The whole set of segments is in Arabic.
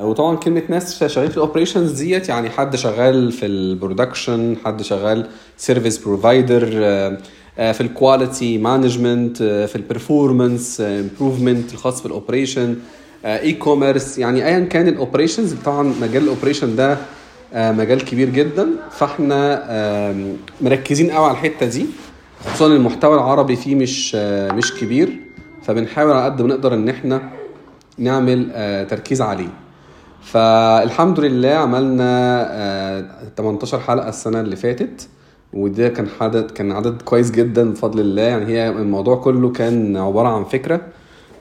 وطبعا كلمة ناس شغالين في ال operations ديت يعني حد شغال في ال production حد شغال service provider في ال quality management في ال performance improvement الخاص بال operation e-commerce يعني ايا كان ال operations طبعا مجال ال operation ده آه، مجال كبير جدا. فإحنا مركزين قوي على الحتة دي. خصوصا المحتوى العربي فيه مش آه، مش كبير. فبنحاول على قد ما نقدر إن إحنا نعمل آه، تركيز عليه. فالحمد لله عملنا آه، 18 حلقة السنة اللي فاتت وده كان عدد كان عدد كويس جدا بفضل الله. يعني هي الموضوع كله كان عبارة عن فكرة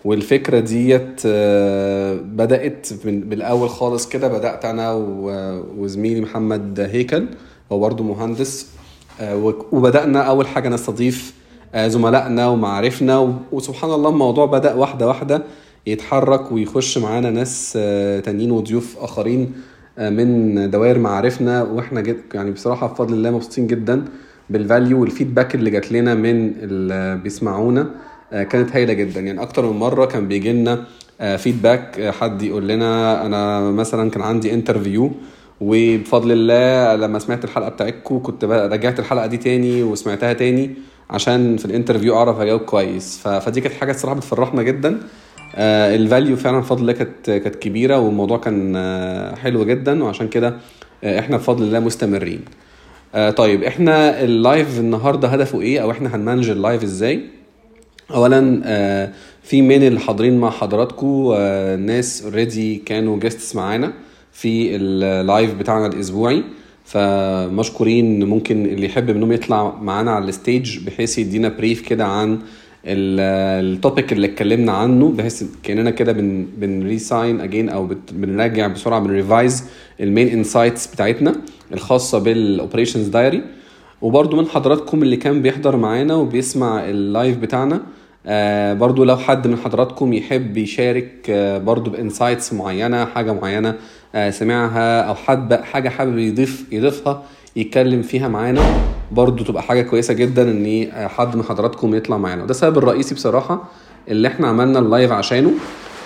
والفكرة ديت آه، بدأت من بالأول خالص كده بدأت أنا و- وزميلي محمد هيكل هو برضه مهندس آه، و- وبدأنا أول حاجة نستضيف آه، زملائنا ومعارفنا وسبحان الله الموضوع بدأ واحدة واحدة. يتحرك ويخش معانا ناس آه، تانيين وضيوف آخرين آه، من دوائر معارفنا. وإحنا جد يعني بصراحة بفضل الله مبسوطين جدا بال value وال feedback اللي جات لنا من اللي بيسمعونا. آه، كانت هايلة جدا. يعني أكتر من مرة كان بيجي لنا feedback حد يقول لنا أنا مثلا كان عندي interview وبفضل الله لما سمعت الحلقة بتاعتكم كنت رجعت الحلقة دي تاني وسمعتها تاني عشان في ال interview أعرف أجاوب كويس. فدي كانت حاجة الصراحة بتفرحنا جدا. ال value فعلا بفضل الله كانت كانت كبيرة والموضوع كان آه، حلو جدا وعشان كده آه، إحنا بفضل الله مستمرين. آه، طيب إحنا ال live النهارده هدفه إيه؟ أو إحنا هن manage ال live إزاي؟ اولا آه، في من الحاضرين مع حضراتكم آه، ناس already كانوا guests معانا في ال live بتاعنا الأسبوعي. فمشكورين ممكن اللي يحب منهم يطلع معانا على ال stage بحيث يدينا brief كده عن ال topic اللي اتكلمنا عنه بحيث كأننا كده بن بن resign again أو بنراجع بسرعة بن revise ال main insights بتاعتنا الخاصة بال operations diary وبرضو من حضراتكم اللي كان بيحضر معانا وبيسمع ال live بتاعنا آه برضو لو حد من حضراتكم يحب يشارك آه برضو ب insights معينة حاجة معينة آه سمعها أو حد حاجة حابب يضيف يضيفها يتكلم فيها معانا برضو تبقى حاجة كويسة جدا إن حد من حضراتكم يطلع معانا وده السبب الرئيسي بصراحة اللي إحنا عملنا ال live عشانه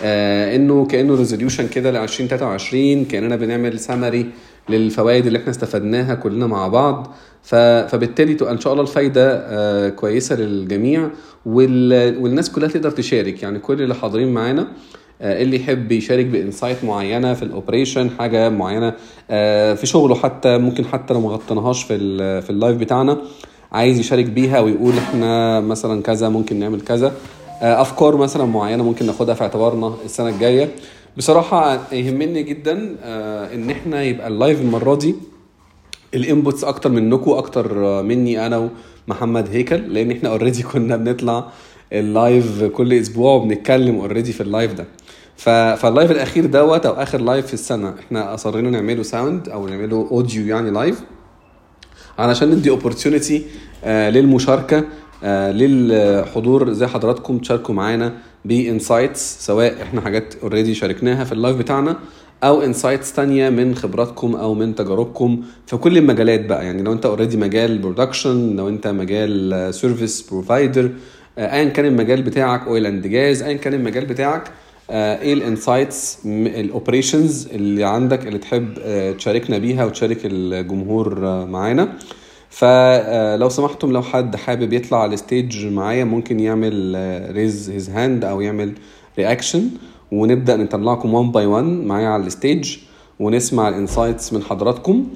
آه إنه كأنه resolution كده ل 2023 كأننا بنعمل سمري للفوائد اللي إحنا استفدناها كلنا مع بعض. فبالتالي تبقى إن شاء الله الفايدة آه كويسة للجميع وال... والناس كلها تقدر تشارك يعني كل اللي حاضرين معانا اللي يحب يشارك ب insight معينة في ال operation حاجة معينة آه، في شغله حتى ممكن حتى لو ما غطيناهاش في في ال live بتاعنا عايز يشارك بيها ويقول إحنا مثلا كذا ممكن نعمل كذا آه، أفكار مثلا معينة ممكن ناخدها في اعتبارنا السنة الجاية بصراحة يهمني جدا آه، إن إحنا يبقى ال live المرة دي ال inputs أكتر منكم أكتر مني أنا ومحمد هيكل لأن إحنا already كنا بنطلع ال live كل أسبوع وبنتكلم already في ال live ده. فال live الأخير دوت أو آخر live في السنة إحنا أصرينا نعمله sound أو نعمله audio يعني live علشان ندي opportunity للمشاركة آه، للحضور زي حضراتكم تشاركوا معانا ب insights سواء إحنا حاجات already شاركناها في ال live بتاعنا أو insights تانية من خبراتكم أو من تجاربكم في كل المجالات بقى. يعني لو أنت already مجال production لو أنت مجال service provider ايا كان المجال بتاعك oil and gas ايا كان المجال بتاعك آه، إيه ال insights ال operations اللي عندك اللي تحب آه، تشاركنا بيها وتشارك الجمهور آه، معانا. فلو سمحتم لو حد حابب يطلع على ال stage معايا ممكن يعمل raise his hand أو يعمل reaction ونبدأ نطلعكم 1 by 1 معايا على stage ونسمع ال insights من حضراتكم.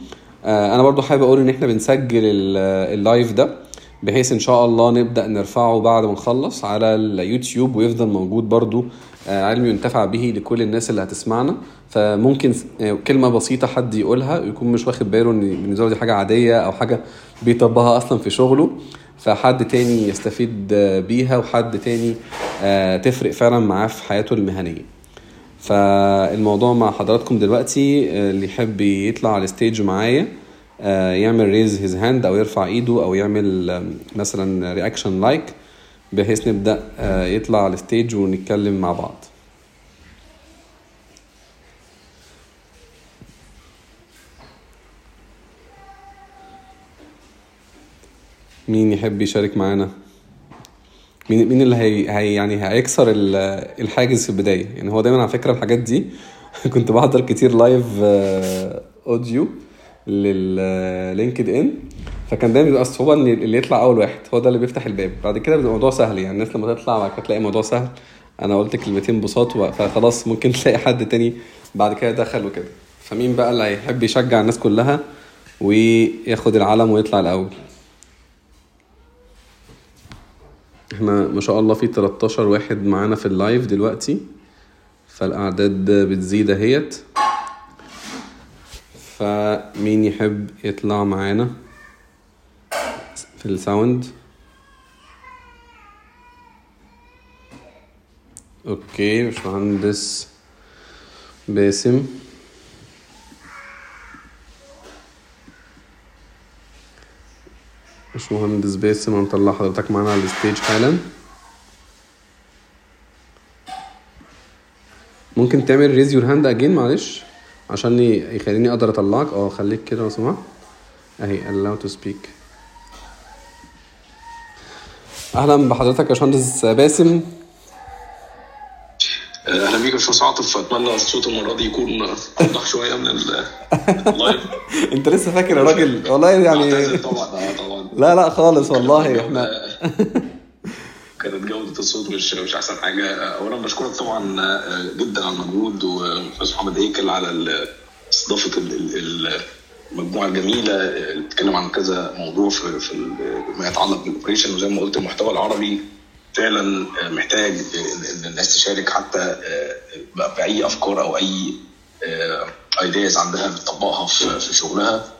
آه، أنا برضو حابب أقول إن إحنا بنسجل ال- ال live ده بحيث إن شاء الله نبدأ نرفعه بعد ما نخلص على اليوتيوب ويفضل موجود برضو آه، علم ينتفع به لكل الناس اللي هتسمعنا. فممكن آه، كلمة بسيطة حد يقولها ويكون مش واخد باله ان بالنسبة له دي حاجة عادية أو حاجة بيطبقها أصلا في شغله. فحد تاني يستفيد آه، بيها وحد تاني آه، تفرق فعلا معاه في حياته المهنية. فالموضوع مع حضراتكم دلوقتي آه، اللي يحب يطلع على ال stage معايا آه، يعمل raise his hand أو يرفع إيده أو يعمل مثلا reaction like بحيث نبدأ آه، يطلع على ال stage ونتكلم مع بعض. مين يحب يشارك معانا؟ مين مين اللي هي, هي يعني هيكسر ال- الحاجز في البداية؟ يعني هو دايما على فكرة الحاجات دي كنت بحضر كتير live audio ل LinkedIn فكان دايما بيبقى الصعوبه إن اللي يطلع أول واحد هو ده اللي بيفتح الباب. بعد كده بيبقى الموضوع سهل يعني الناس لما تطلع بعد كده تلاقي الموضوع سهل. أنا قلت كلمتين بساطة فخلاص ممكن تلاقي حد تاني بعد كده دخل وكده. فمين بقى اللي هيحب يشجع الناس كلها وياخد العلم ويطلع الأول؟ إحنا ما شاء الله في 13 واحد معانا في ال live دلوقتي. فالأعداد بتزيد أهيت. فمين يحب يطلع معانا؟ في ال sound okay باشمهندس باسم. باشمهندس باسم هنطلع حضرتك معانا على ال stage حالا. ممكن تعمل raise your hand again معلش عشان يخليني أقدر أطلعك. آه خليك كده لو سمحت. أهي allow to speak. أهلا بحضرتك يا باشمهندس باسم. أهلا بيك يا باشمهندس عاطف. أتمنى الصوت المرة دي يكون أوضح شوية من ال live أنت لسه فاكر يا راجل؟ والله يعني طبعا طبعا. لا لا خالص والله إحنا كانت جودة الصوت مش مش أحسن حاجة، أولا بشكرك طبعا جدا على المجهود وأستاذ محمد هيكل على استضافة الجميلة اللي بتتكلم عن كذا موضوع في, في ما يتعلق بال operation وزي ما قلت المحتوى العربي فعلا محتاج إن الناس تشارك حتى بأي أفكار أو أي ideas عندها بتطبقها في شغلها.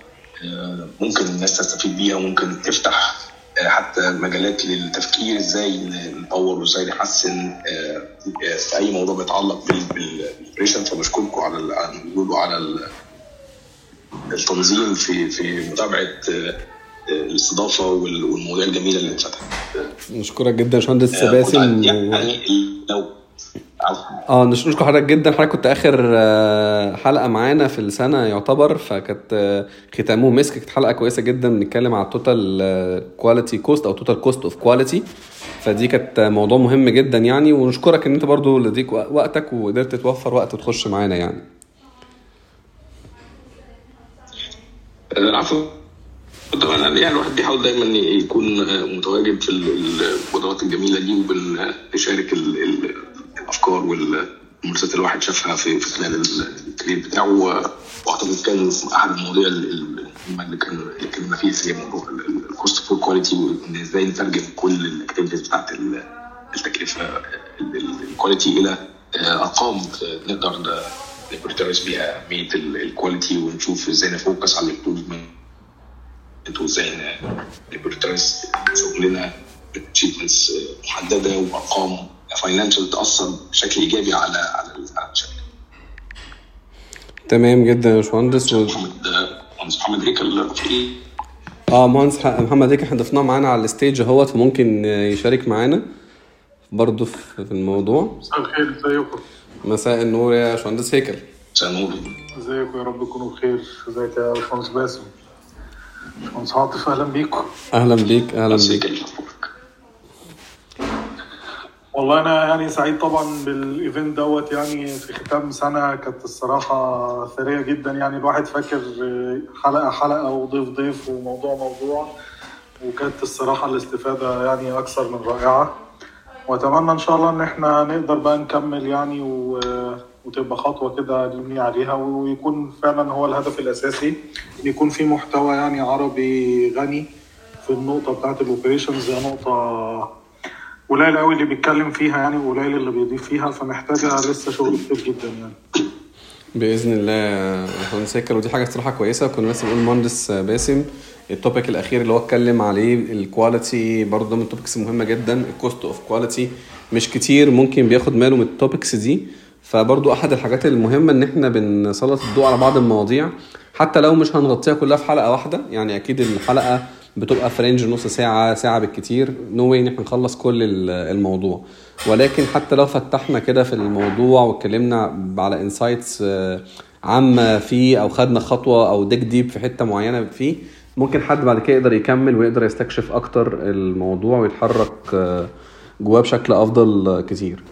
ممكن الناس تستفيد بيها وممكن تفتح حتى مجالات للتفكير إزاي نطور وإزاي نحسن في أي موضوع بيتعلق بالاوبريشن فبشكركم على وعلى التنظيم في في متابعة الاستضافة والمواضيع الجميلة اللي اتفتحت. نشكرك جدا يا باشمهندس باسم يعني لو آه نشكر حضرتك جدا. حضرتك كنت آخر حلقة معانا في السنة يعتبر فكانت ختامه مسك. كانت حلقة كويسة جدا. بنتكلم على ال total quality cost أو total cost of quality فدي كانت موضوع مهم جدا يعني. ونشكرك إن أنت برضو اديت وقتك وقدرت توفر وقت وتخش معانا يعني. العفو. طبعا يعني الواحد بيحاول دايما يكون متواجد في القدرات الجميلة دي وبنشارك الأفكار اللي الواحد شافها في خلال ال career بتاعه. وأعتقد كان أحد المواضيع اللي كان اتكلمنا فيها هي موضوع ال cost for quality وإن إزاي نترجم كل ال activities بتاعت التكلفة ال quality إلى أرقام نقدر نبرترس بيها اهميه ال quality ونشوف إزاي ن focus على ال improvement وإزاي نبرترس شغلنا achievements محددة وأرقام financial تأثر بشكل إيجابي على على الشركة. تمام جدا يا باشمهندس. و... محمد مهندس محمد هيكل في آه مهندس محمد هيكل إحنا ضفناه معانا على ال stage أهوت فممكن يشارك معانا برضه في الموضوع. مساء الخير ازيكم مساء النور يا باشمهندس هيكل مساء النور. ازيكم يا رب تكونوا بخير. ازيك يا باشمهندس باسم. باشمهندس عاطف أهلا بيكم أهلا بيك أهلا بيك. والله أنا يعني سعيد طبعا بال event دوت يعني في ختام سنة. كانت الصراحة ثرية جدا يعني. الواحد فاكر حلقة حلقة وضيف ضيف وموضوع موضوع. وكانت الصراحة الاستفادة يعني أكثر من رائعة. وأتمنى إن شاء الله إن إحنا نقدر بقى نكمل يعني و... وتبقى خطوة كده نبني عليها ويكون فعلا هو الهدف الأساسي إن يكون في محتوى يعني عربي غني في النقطة بتاعت ال operations هي نقطة قليل قوي اللي بيتكلم فيها يعني وقليل اللي بيضيف فيها فمحتاجة لسه شغل كتير جدا يعني. بإذن الله هيكل ودي حاجة صراحة كويسة. كنا لسه بنقول مهندس باسم. ال topic الأخير اللي هو اتكلم عليه ال quality برضه من ال topics مهمة جدا ال cost of quality مش كتير ممكن بياخد باله من ال topics دي. فبرضو أحد الحاجات المهمة إن إحنا بنسلط الضوء على بعض المواضيع. حتى لو مش هنغطيها كلها في حلقة واحدة يعني أكيد الحلقة بتبقى في range نص ساعة ساعة بالكتير. no way إن إحنا نخلص كل الموضوع. ولكن حتى لو فتحنا كده في الموضوع واتكلمنا على insights عامة فيه أو خدنا خطوة أو dig deep في حتة معينة فيه ممكن حد بعد كده يقدر يكمل ويقدر يستكشف أكتر الموضوع ويتحرك جواه بشكل أفضل كتير.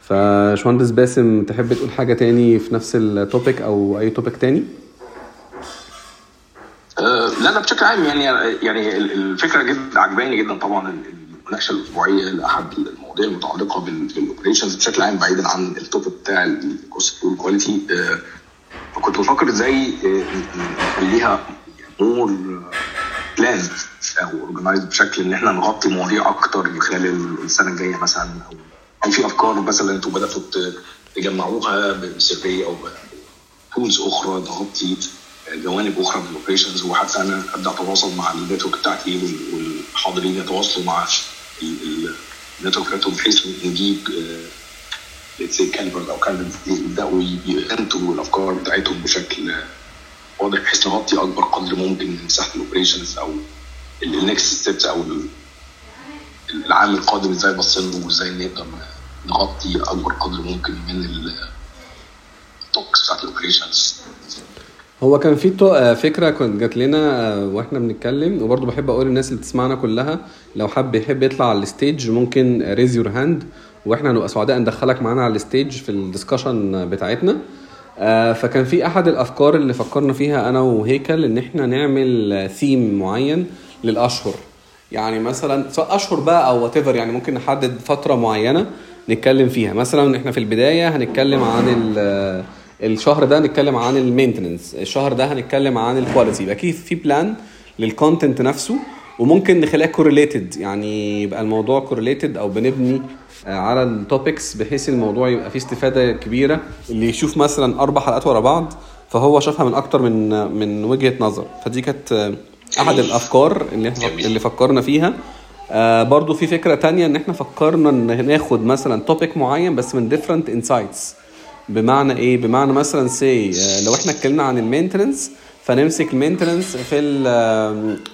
فباشمهندس باسم تحب تقول حاجة تاني في نفس ال topic أو أي topic تاني؟ آه، لا لا بشكل عام يعني يعني الفكرة جدا عجباني جدا طبعا المناقشة الأسبوعية لاحد المواضيع المتعلقة بال operations بشكل عام بعيدا عن ال topic بتاع ال cost quality فكنت بفكر إزاي آه، نخليها more planned أو organized بشكل إن إحنا نغطي مواضيع أكتر خلال السنة الجاية مثلا. أو أو في أفكار مثلا أنتوا بدأتوا تجمعوها ب survey أو تولز أخرى تغطي جوانب أخرى من الاوبريشنز وحتى أنا أبدأ أتواصل مع النتورك بتاعتي والحاضرين يتواصلوا مع النتورك بتاعتهم بحيث نجيب ليتس سي كالفرز أو كالفرز يبدأوا ينتجوا الأفكار بتاعتهم بشكل واضح بحيث نغطي أكبر قدر ممكن من مساحه الاوبريشنز أو النكست ستيبس أو العام القادم إزاي بصينا وإزاي نقدر نغطي أكبر قدر ممكن من ال topics بتاعت ال operations هو كان في آه، فكرة كانت جات لنا آه، وإحنا بنتكلم وبرضه بحب أقول للناس اللي بتسمعنا كلها لو حد يحب يطلع على ال stage ممكن raise your hand وإحنا هنبقى سعداء ندخلك معانا على ال stage في ال discussion بتاعتنا. فكان في أحد الأفكار اللي فكرنا فيها أنا وهيكل إن إحنا نعمل ثيم معين للأشهر. يعني مثلا سواء أشهر بقى أو what يعني ممكن نحدد فترة معينة نتكلم فيها. مثلا إحنا في البداية هنتكلم عن الشهر ده هنتكلم عن ال maintenance الشهر ده هنتكلم عن ال quality يبقى في plan لل content نفسه وممكن نخليها correlated يعني يبقى الموضوع correlated أو بنبني آه، على ال topics بحيث الموضوع يبقى فيه استفادة كبيرة. اللي يشوف مثلا أربع حلقات ورا بعض فهو شافها من أكتر من من وجهة نظر. فدي كانت آه، أحد الأفكار اللي إحنا اللي فكرنا فيها. آه برضو في فكرة تانية إن إحنا فكرنا إن ناخد مثلا topic معين بس من different insights بمعنى إيه؟ بمعنى مثلا say آه لو إحنا اتكلمنا عن ال maintenance فنمسك ال maintenance في ال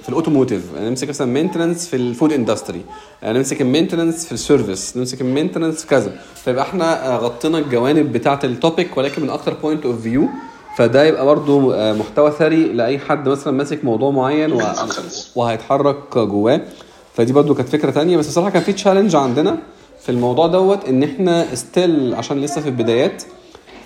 في ال automotive. نمسك مثلا مينتننس في الفود اندستري نمسك المينتننس في السيرفيس. نمسك المينتننس في كذا. فيبقى إحنا غطينا الجوانب بتاعة ال topic ولكن من أكتر point of view فده يبقى برضو آه، محتوى ثري لأي حد مثلا ماسك موضوع معين وهيتحرك جواه. فدي برضو كانت فكرة تانية. بس الصراحه كان في challenge عندنا في الموضوع دوت إن إحنا still عشان لسه في البدايات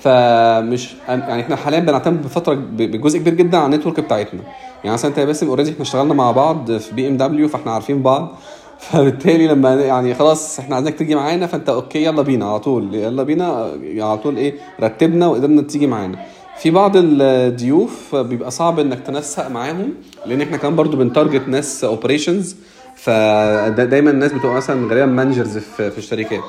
فمش يعني إحنا حاليا بنعتمد بفترة بجزء كبير جدا على ال network بتاعتنا. يعني مثلا انت يا باسم already إحنا اشتغلنا مع بعض في BMW فاحنا عارفين بعض. فبالتالي لما يعني خلاص إحنا عايزينك تيجي معانا فانت okay يلا بينا على طول. يلا بينا على طول إيه رتبنا وقدرنا تيجي معانا. في بعض الضيوف بيبقى صعب انك تنسق معاهم لأن إحنا كمان برضو بن target ناس operations فدايما الناس بتبقى مثلا غالبا managers في الشركات.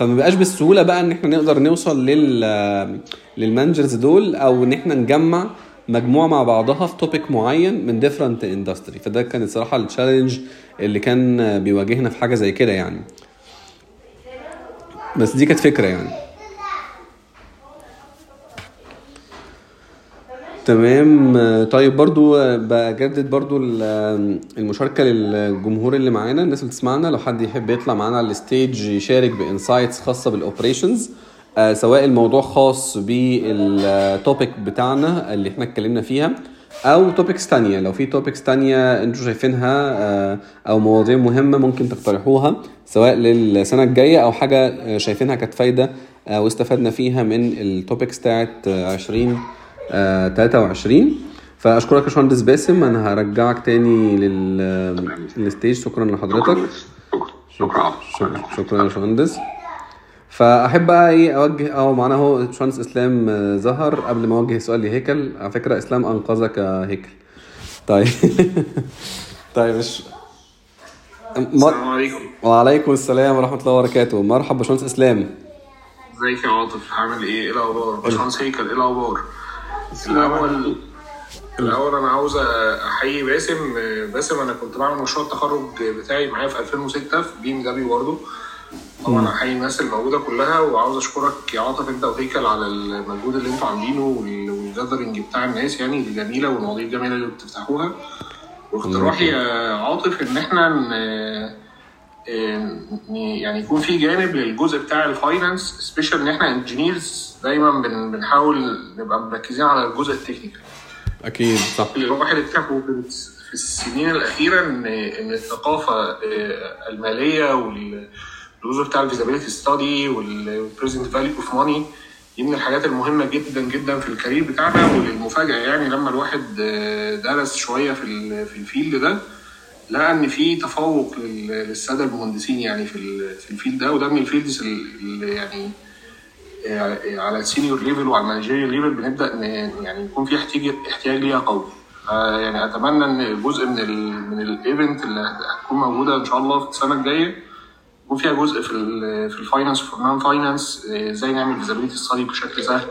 فما بقاش بالسهولة بقى إن إحنا نقدر نوصل لل لل managers دول أو إن إحنا نجمع مجموعة مع بعضها في topic معين من different industry فده كان الصراحة ال challenge اللي كان بيواجهنا في حاجة زي كده يعني. بس دي كانت فكرة يعني. تمام. طيب برضو بجدد برضو المشاركة للجمهور اللي معانا الناس اللي تسمعنا لو حد يحب يطلع معانا على ال stage يشارك ب insights خاصة بال operations آه، سواء الموضوع خاص بال topic بتاعنا اللي إحنا اتكلمنا فيها أو topics تانية. لو في topics تانية أنتوا شايفينها آه، أو مواضيع مهمة ممكن تقترحوها سواء للسنة الجاية أو حاجة شايفينها كانت فايدة آه، واستفدنا فيها من ال topics بتاعت 20 23 فأشكرك يا باشمهندس باسم أنا هرجعك تاني لل stage. شكرا لحضرتك. شكرا. شكرا شكرا يا باشمهندس فأحب بقى إيه أوجه أو معانا أهو باشمهندس إسلام ظهر قبل ما أوجه سؤال لهيكل. على فكرة إسلام أنقذك يا هيكل. طيب. طيب مش السلام عليكم. وعليكم السلام ورحمة الله وبركاته. مرحبا باشمهندس إسلام. إزيك يا عاطف؟ عامل إيه؟ إيه الأخبار؟ باشمهندس هيكل إيه الأخبار؟ الأول الأول أنا عاوز أحيي باسم باسم أنا كنت بعمل مشروع التخرج بتاعي معايا في 2006 في BMW برضه. طبعا أحيي الناس الموجودة كلها وعاوز أشكرك يا عاطف أنت وهيكل على المجهود اللي أنتوا عاملينه وال gathering بتاع الناس يعني الجميلة والمواضيع الجميلة اللي بتفتحوها. واقتراحي يا عاطف إن إحنا يعني يكون في جانب للجزء بتاع ال finance especially إن إحنا engineers دايما بنحاول نبقى مركزين على الجزء ال technical أكيد صح. اللي الواحد اكتشفه في السنين الأخيرة إن إن الثقافة آه، المالية الجزء بتاع ال feasibility study وال present value of money دي من الحاجات المهمة جدا جدا في ال career بتاعنا وللمفاجأة يعني لما الواحد آه، درس شوية في ال field ده. لقى إن في تفوق لل- للسادة المهندسين يعني في في ال field ده وده من ال fields اللي يعني آه، على ال senior level وعلى ال managerial level بنبدأ يعني يكون في احتياج احتياج ليها قوي. آه، يعني أتمنى إن جزء من ال من ال event اللي هتكون موجودة إن شاء الله في السنة الجاية يكون فيها جزء في ال في ال finance for non finance إزاي نعمل feasibility study بشكل سهل.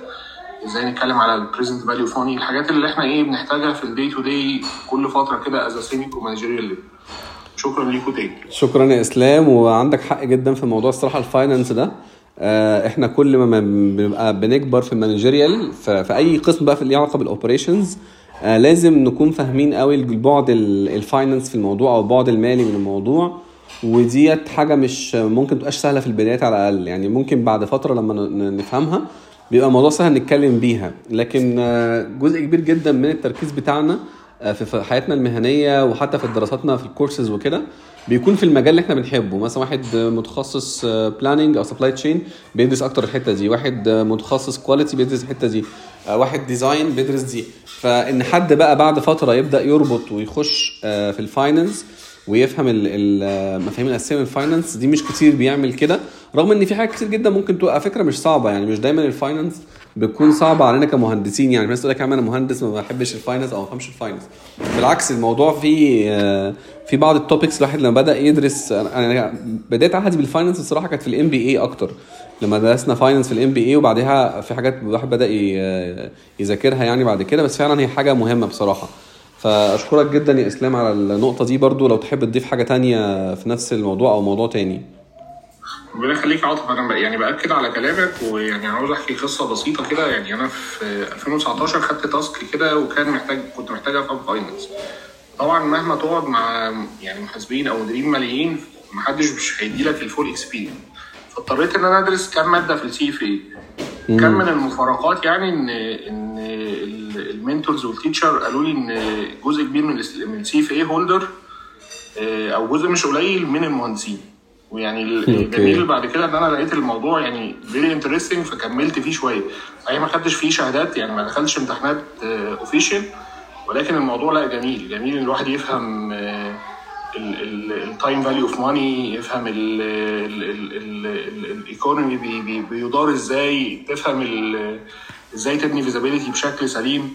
إزاي نتكلم على ال present value of money الحاجات اللي إحنا إيه بنحتاجها في ال day to day كل فترة كده as senior managerial شكرا ليكم تاني شكرا يا إسلام وعندك حق جدا في موضوع الصراحة ال finance ده. آه، إحنا كل ما بنبقى بنكبر في ال managerial في أي قسم بقى في اللي علاقه بال operations آه، لازم نكون فاهمين قوي البعد ال- ال finance في الموضوع أو البعد المالي من الموضوع. وديت حاجة مش ممكن تبقاش سهلة في البدايات على الأقل. يعني ممكن بعد فترة لما نفهمها بيبقى الموضوع سهل نتكلم بيها. لكن آه، جزء كبير جدا من التركيز بتاعنا آه، في حياتنا المهنية وحتى في دراساتنا في الكورسز وكده بيكون في المجال اللي إحنا بنحبه. مثلا واحد آه، متخصص planning أو supply chain بيدرس أكتر الحتة دي. واحد آه، متخصص quality بيدرس الحتة دي. آه، واحد design بيدرس دي. فإن حد بقى بعد فترة يبدأ يربط ويخش آه، في ال finance ويفهم ال- ال- المفاهيم الأساسية من ال finance دي مش كتير بيعمل كده. رغم إن في حاجات كتير جدا ممكن تبقى فكرة مش صعبة يعني مش دايما ال finance بتكون صعبة علينا كمهندسين. يعني في ناس تقول لك يا عم أنا مهندس ما بحبش ال finance أو ما بفهمش ال finance بالعكس الموضوع فيه آه، في بعض ال topics الواحد لما بدأ يدرس أنا بدايه عهدي بال finance الصراحه كانت في ال MBA أكتر. لما درسنا finance في ال MBA وبعدها في حاجات الواحد بدأ ي- يذاكرها يعني بعد كده بس فعلا هي حاجة مهمة بصراحة. فأشكرك جدا يا إسلام على النقطة دي برضو. لو تحب تضيف حاجة تانية في نفس الموضوع أو موضوع تاني. ربنا يخليك يا عاطف. أنا يعني بأكد على كلامك ويعني عاوز أحكي قصة بسيطة كده. يعني أنا في 2019 خدت task كده وكان محتاج كنت محتاج أفهم finance طبعا مهما تقعد مع يعني محاسبين أو مديرين ماليين محدش مش هيدي لك ال full experience فاضطريت إن أنا أدرس كام مادة في ال CFA كان من المفارقات يعني ان إن ال- mentors وال teacher قالوا لي إن جزء كبير من من ال CFA holder أو جزء مش قليل من المهندسين. ويعني الجميل بعد كده إن أنا لقيت الموضوع يعني very interesting فكملت فيه شوية. صحيح ما خدتش فيه شهادات يعني ما دخلتش امتحانات official ولكن الموضوع لأ جميل. جميل إن الواحد يفهم ال time value of money يفهم ال economy بيدار إزاي تفهم إزاي تبني feasibility بشكل سليم.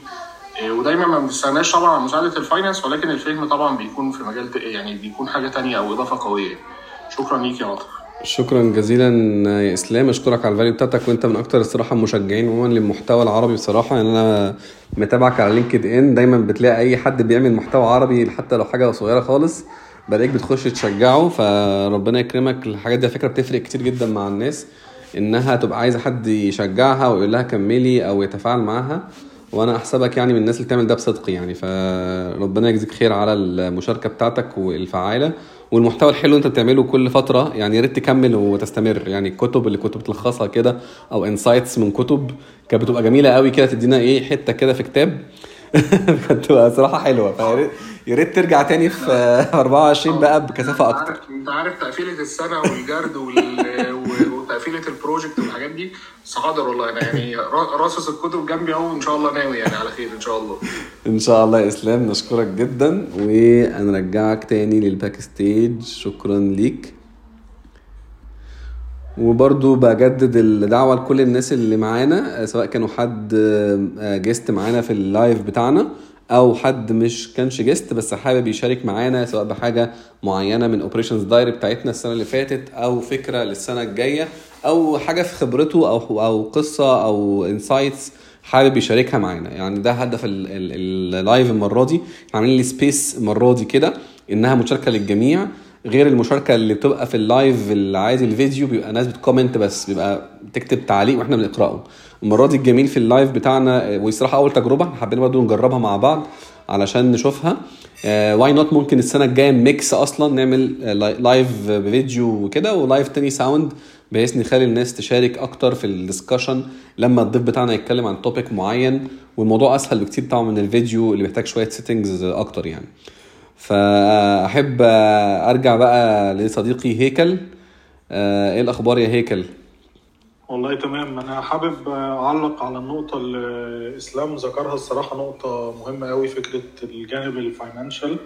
إيه، ودايما ما بنستناش طبعا على مساعدة ال finance ولكن الفهم طبعا بيكون في مجال يعني بيكون حاجة تانية أو إضافة قوية. شكرا ليك يا عاطف. شكرا جزيلا يا إسلام. أشكرك على ال value بتاعتك وأنت من أكتر الصراحة المشجعين عموما للمحتوى العربي بصراحة. يعني أنا متابعك على لينكد إن. دايما بتلاقي أي حد بيعمل محتوى عربي حتى لو حاجة صغيرة خالص بلاقيك بتخش تشجعه فربنا يكرمك. الحاجات دي على فكرة بتفرق كتير جدا مع الناس إنها تبقى عايزة حد يشجعها ويقول لها كملي أو يتفاعل معاها. وأنا أحسبك يعني من الناس اللي بتعمل ده بصدق يعني. فربنا يجزيك خير على المشاركة بتاعتك والفعالة والمحتوى الحلو أنت بتعمله كل فترة. يعني يا ريت تكمل وتستمر. يعني الكتب اللي كنت بتلخصها كده أو insights من كتب كانت بتبقى جميلة قوي كده تدينا إيه حتة كده في كتاب. كانت بتبقى صراحة حلوة. فيا يا ريت ترجع تاني في 24 بقى بكثافة أكتر. أنت عارف تقفيلة السنة والجرد وال- وتقفيلة ال project والحاجات دي؟ بس حاضر والله أنا يعني را- راصص الكتب جنبي أهو إن شاء الله ناوي يعني على خير إن شاء الله. إن شاء الله يا إسلام نشكرك جدا ونرجعك تاني لل back stage شكرا ليك. وبرضو بجدد الدعوة لكل الناس اللي معانا سواء كانوا حد guest معانا في ال live بتاعنا. أو حد مش كانش guest بس حابب يشارك معانا سواء بحاجة معينة من Operations Diary بتاعتنا السنة اللي فاتت أو فكرة للسنة الجاية أو حاجة في خبرته أو أو قصة أو insights حابب يشاركها معانا. يعني ده هدف ال- ال- live المرة دي. عاملين لي space المرة دي كده إنها مشاركة للجميع. غير المشاركة اللي بتبقى في ال live العادي الفيديو بيبقى ناس بت comment بس بيبقى تكتب تعليق وإحنا بنقرأه. المرة دي الجميل في ال live بتاعنا والصراحه أول تجربة حابين برضه نجربها مع بعض علشان نشوفها. why not ممكن السنة الجاية mix أصلا نعمل آه، لاي- live بفيديو وكده و live تاني sound بحيث نخلي الناس تشارك أكتر في ال discussion لما الضيف بتاعنا يتكلم عن topic معين والموضوع أسهل بكتير طبعا من الفيديو اللي محتاج شوية settings أكتر يعني. فأحب أرجع بقى لصديقي هيكل. إيه الأخبار يا هيكل؟ والله تمام. أنا حابب أعلق على النقطة اللي إسلام ذكرها الصراحة نقطة مهمة قوي فكرة الجانب ال financial.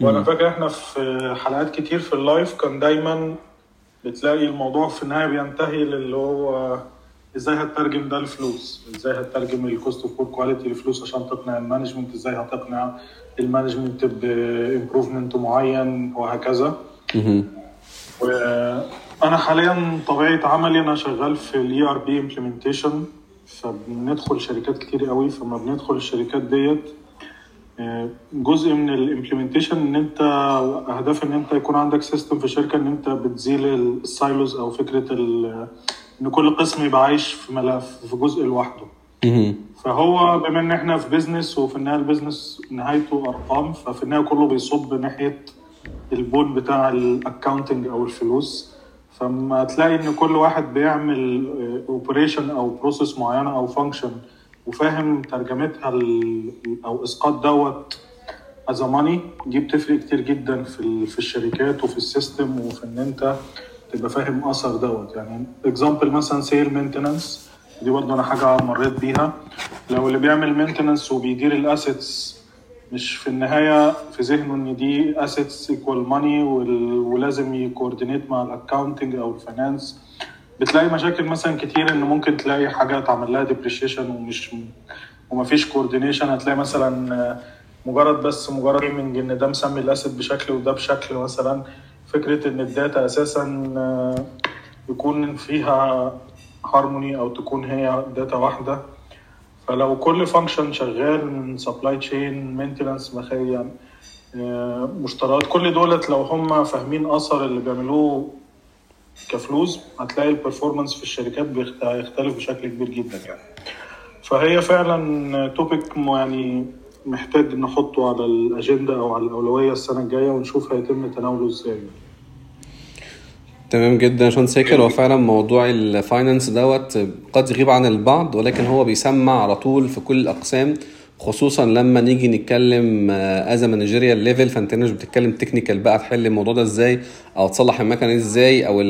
وأنا فاكر إحنا في حلقات كتير في ال live كان دايما بتلاقي الموضوع في النهايه بينتهي للي هو إزاي هتترجم ده لفلوس؟ إزاي هتترجم ال cost of poor quality لفلوس عشان تقنع ال management؟ إزاي هتقنع المانجمنت ب improvement معين وهكذا؟ وأنا حاليا طبيعة عملي أنا شغال في ال ERP implementation فبندخل شركات كتير قوي. فما بندخل الشركات ديت جزء من ال implementation إن أنت أهداف إن أنت يكون عندك system في شركة إن أنت بتزيل ال silos أو فكرة إن كل قسم يبقى عايش في ملف في جزء لوحده. فهو بما إن إحنا في business وفي النهاية ال business نهايته أرقام ففي النهاية كله بيصب ناحية ال point بتاع ال accounting أو الفلوس. فما تلاقي إن كل واحد بيعمل operation أو process معينة أو function وفاهم ترجمتها أو إسقاط دوت as money دي بتفرق كتير جدا في في الشركات وفي ال system وفي إن أنت تبقى فاهم أثر دوت. يعني example مثلا sell maintenance دي برضه أنا حاجة مريت بيها. لو اللي بيعمل maintenance وبيدير ال assets مش في النهاية في ذهنه إن دي assets equal money ولازم ي coordinate مع ال accounting أو ال finance بتلاقي مشاكل مثلا كتير إن ممكن تلاقي حاجة تعمل لها depreciation ومش ومفيش coordination هتلاقي مثلا مجرد بس مجرد من إن ده مسمي ال asset بشكل وده بشكل مثلا. فكرة إن ال data أساسا يكون فيها هارموني أو تكون هي data واحدة. فلو كل function شغال من supply chain maintenance يعني مشتريات كل دولت لو هم فاهمين أثر اللي بيعملوه كفلوس هتلاقي ال performance في الشركات هيختلف بشكل كبير جدا يعني. فهي فعلا topic يعني محتاج نحطه على الأجندة أو على الأولوية السنة الجاية ونشوف هيتم تناوله إزاي. تمام جدا عشان ساكر. هو فعلا موضوع ال finance دوت قد يغيب عن البعض ولكن هو بيسمع على طول في كل الأقسام خصوصا لما نيجي نتكلم as managerial level فأنت مش بتتكلم technical بقى تحل الموضوع ده إزاي أو تصلح المكنه إزاي أو